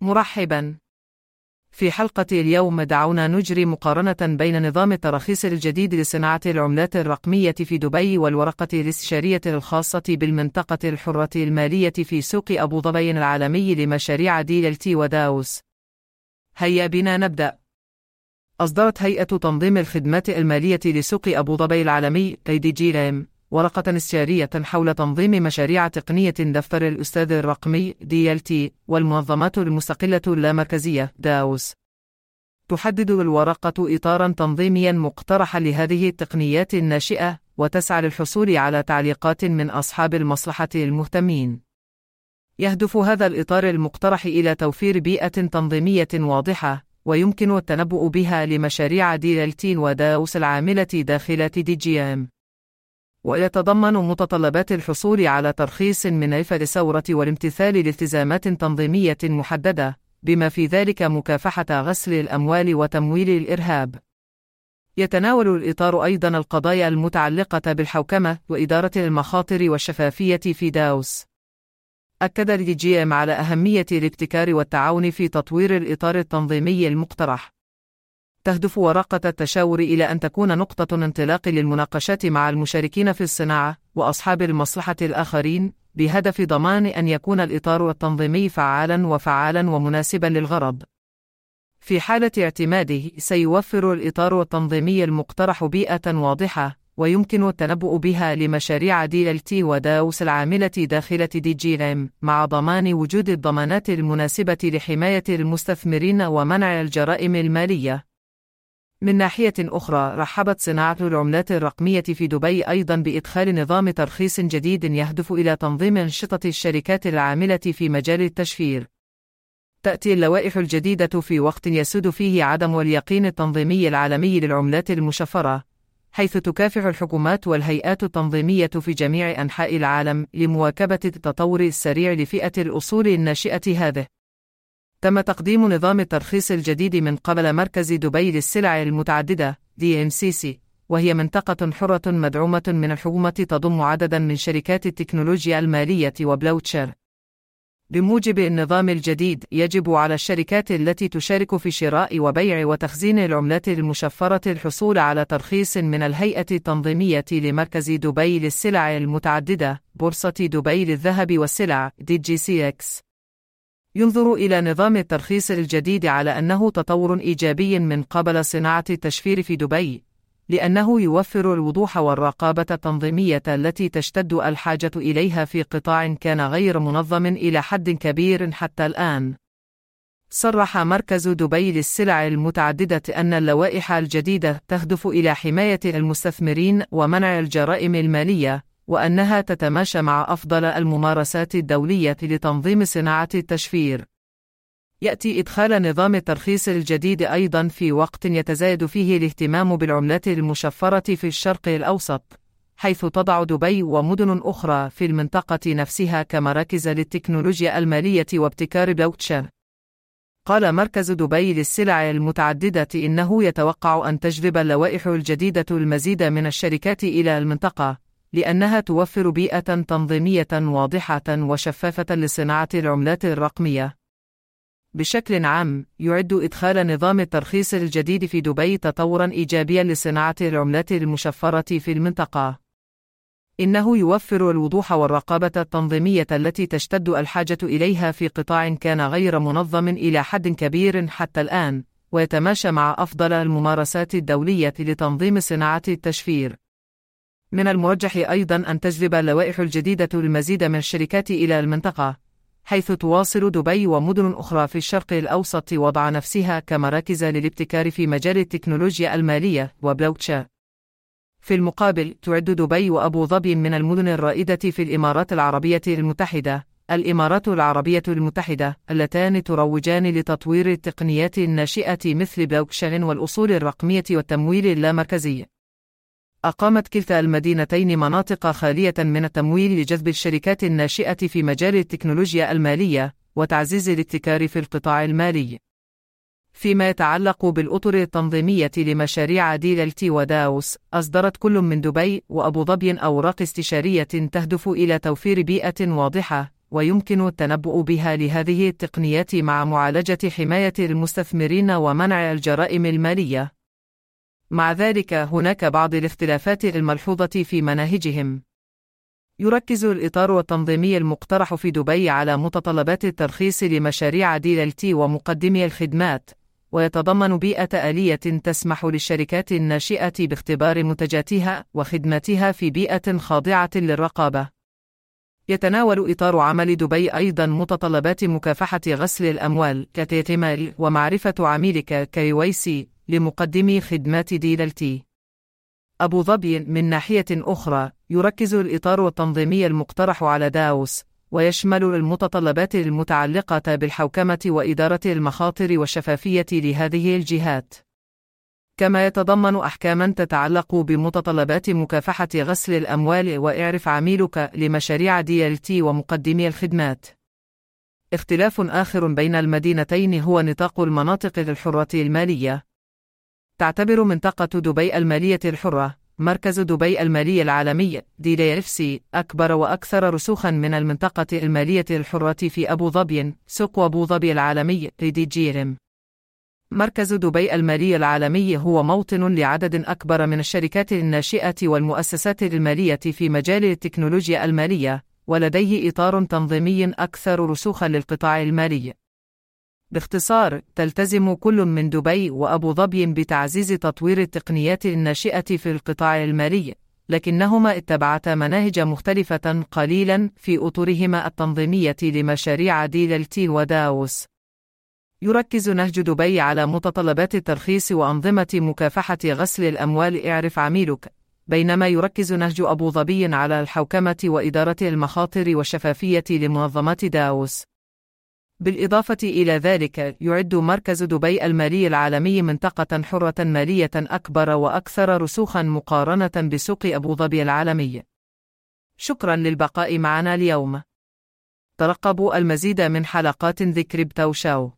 مرحبا في حلقة اليوم دعونا نجري مقارنة بين نظام التراخيص الجديد لصناعة العملات الرقمية في دبي والورقة الاستشارية الخاصة بالمنطقة الحرة المالية في سوق أبو ظبي العالمي لمشاريع ديلتي وداوس. هيا بنا نبدأ. أصدرت هيئة تنظيم الخدمات المالية لسوق أبو ظبي العالمي لام ورقة استشارية حول تنظيم مشاريع تقنية دفتر الأستاذ الرقمي DLT والمنظمات المستقلة اللامركزية داوس. تحدد الورقة إطارا تنظيميا مقترحا لهذه التقنيات الناشئة وتسعى للحصول على تعليقات من أصحاب المصلحة المهتمين. يهدف هذا الإطار المقترح إلى توفير بيئة تنظيمية واضحة ويمكن التنبؤ بها لمشاريع ديلتين وداوس العاملة داخل ام. ويتضمن متطلبات الحصول على ترخيص من عفة الثورة والامتثال لالتزامات تنظيمية محددة، بما في ذلك مكافحة غسل الأموال وتمويل الإرهاب. يتناول الإطار أيضا القضايا المتعلقة بالحوكمة وإدارة المخاطر والشفافية في داوس. أكد الجي على أهمية الابتكار والتعاون في تطوير الإطار التنظيمي المقترح. تهدف ورقة التشاور إلى أن تكون نقطة انطلاق للمناقشات مع المشاركين في الصناعة وأصحاب المصلحة الآخرين، بهدف ضمان أن يكون الإطار التنظيمي فعالاً وفعالاً ومناسباً للغرض. في حالة اعتماده، سيوفر الإطار التنظيمي المقترح بيئة واضحة، ويمكن التنبؤ بها لمشاريع DLT و DAOs العاملة داخل دي جي رام، مع ضمان وجود الضمانات المناسبة لحماية المستثمرين ومنع الجرائم المالية. من ناحية أخرى رحبت صناعة العملات الرقمية في دبي أيضا بإدخال نظام ترخيص جديد يهدف إلى تنظيم أنشطة الشركات العاملة في مجال التشفير. تأتي اللوائح الجديدة في وقت يسود فيه عدم اليقين التنظيمي العالمي للعملات المشفرة، حيث تكافح الحكومات والهيئات التنظيمية في جميع أنحاء العالم لمواكبة التطور السريع لفئة الأصول الناشئة هذه. تم تقديم نظام الترخيص الجديد من قبل مركز دبي للسلع المتعددة DMCC وهي منطقة حرة مدعومة من الحكومة تضم عددا من شركات التكنولوجيا المالية وبلوتشر. بموجب النظام الجديد يجب على الشركات التي تشارك في شراء وبيع وتخزين العملات المشفرة الحصول على ترخيص من الهيئة التنظيمية لمركز دبي للسلع المتعددة بورصة دبي للذهب والسلع DGCX ينظر إلى نظام الترخيص الجديد على أنه تطور إيجابي من قبل صناعة التشفير في دبي، لأنه يوفر الوضوح والرقابة التنظيمية التي تشتد الحاجة إليها في قطاع كان غير منظم إلى حد كبير حتى الآن. صرح مركز دبي للسلع المتعددة أن اللوائح الجديدة تهدف إلى حماية المستثمرين ومنع الجرائم المالية، وأنها تتماشى مع أفضل الممارسات الدولية لتنظيم صناعة التشفير. يأتي إدخال نظام الترخيص الجديد أيضا في وقت يتزايد فيه الاهتمام بالعملات المشفرة في الشرق الأوسط، حيث تضع دبي ومدن أخرى في المنطقة نفسها كمراكز للتكنولوجيا المالية وابتكار بلوكتشين. قال مركز دبي للسلع المتعددة إنه يتوقع أن تجذب اللوائح الجديدة المزيد من الشركات إلى المنطقة، لأنها توفر بيئة تنظيمية واضحة وشفافة لصناعة العملات الرقمية. بشكل عام، يعد إدخال نظام الترخيص الجديد في دبي تطورًا إيجابيًا لصناعة العملات المشفرة في المنطقة. إنه يوفر الوضوح والرقابة التنظيمية التي تشتد الحاجة إليها في قطاع كان غير منظم إلى حد كبير حتى الآن، ويتماشى مع أفضل الممارسات الدولية لتنظيم صناعة التشفير. من المرجح أيضا أن تجذب اللوائح الجديدة المزيد من الشركات إلى المنطقة، حيث تواصل دبي ومدن أخرى في الشرق الأوسط وضع نفسها كمراكز للابتكار في مجال التكنولوجيا المالية وبلوكتشين. في المقابل، تعد دبي وأبو ظبي من المدن الرائدة في الإمارات العربية المتحدة، الإمارات العربية المتحدة، اللتان تروجان لتطوير التقنيات الناشئة مثل بلوكشين والأصول الرقمية والتمويل اللامركزي. أقامت كلتا المدينتين مناطق خالية من التمويل لجذب الشركات الناشئة في مجال التكنولوجيا المالية وتعزيز الابتكار في القطاع المالي. فيما يتعلق بالأطر التنظيمية لمشاريع ديلتي وداوس، أصدرت كل من دبي وأبو ظبي أوراق استشارية تهدف إلى توفير بيئة واضحة، ويمكن التنبؤ بها لهذه التقنيات مع معالجة حماية المستثمرين ومنع الجرائم المالية. مع ذلك هناك بعض الاختلافات الملحوظة في مناهجهم. يركز الإطار التنظيمي المقترح في دبي على متطلبات الترخيص لمشاريع DLT ومقدمي الخدمات، ويتضمن بيئة آلية تسمح للشركات الناشئة باختبار منتجاتها وخدماتها في بيئة خاضعة للرقابة. يتناول إطار عمل دبي أيضا متطلبات مكافحة غسل الأموال AML ومعرفة عميلك KYC لمقدمي خدمات DLT. أبو ظبي من ناحية أخرى يركز الإطار التنظيمي المقترح على داوس ويشمل المتطلبات المتعلقة بالحوكمة وإدارة المخاطر والشفافية لهذه الجهات. كما يتضمن أحكامًا تتعلق بمتطلبات مكافحة غسل الأموال وإعرف عميلك لمشاريع DLT ومقدمي الخدمات. اختلاف آخر بين المدينتين هو نطاق المناطق الحرة المالية. تعتبر منطقة دبي المالية الحرة مركز دبي المالي العالمي DDFC أكبر وأكثر رسوخا من المنطقة المالية الحرة في أبو ظبي سوق أبو ظبي العالمي جيرم. مركز دبي المالي العالمي هو موطن لعدد أكبر من الشركات الناشئة والمؤسسات المالية في مجال التكنولوجيا المالية ولديه إطار تنظيمي أكثر رسوخا للقطاع المالي. باختصار تلتزم كل من دبي وأبو ظبي بتعزيز تطوير التقنيات الناشئة في القطاع المالي لكنهما اتبعتا مناهج مختلفة قليلا في أطرهما التنظيمية لمشاريع ديلتي وداوس. يركز نهج دبي على متطلبات الترخيص وأنظمة مكافحة غسل الأموال اعرف عميلك. بينما يركز نهج أبو ظبي على الحوكمة وإدارة المخاطر والشفافية لمنظمات داوس. بالإضافة إلى ذلك، يعد مركز دبي المالي العالمي منطقة حرة مالية أكبر وأكثر رسوخًا مقارنة بسوق أبو ظبي العالمي. شكرًا للبقاء معنا اليوم. ترقبوا المزيد من حلقات ذكر بتاو شاو.